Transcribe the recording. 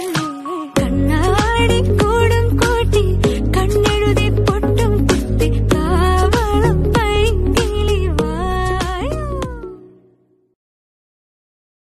Hallelujah.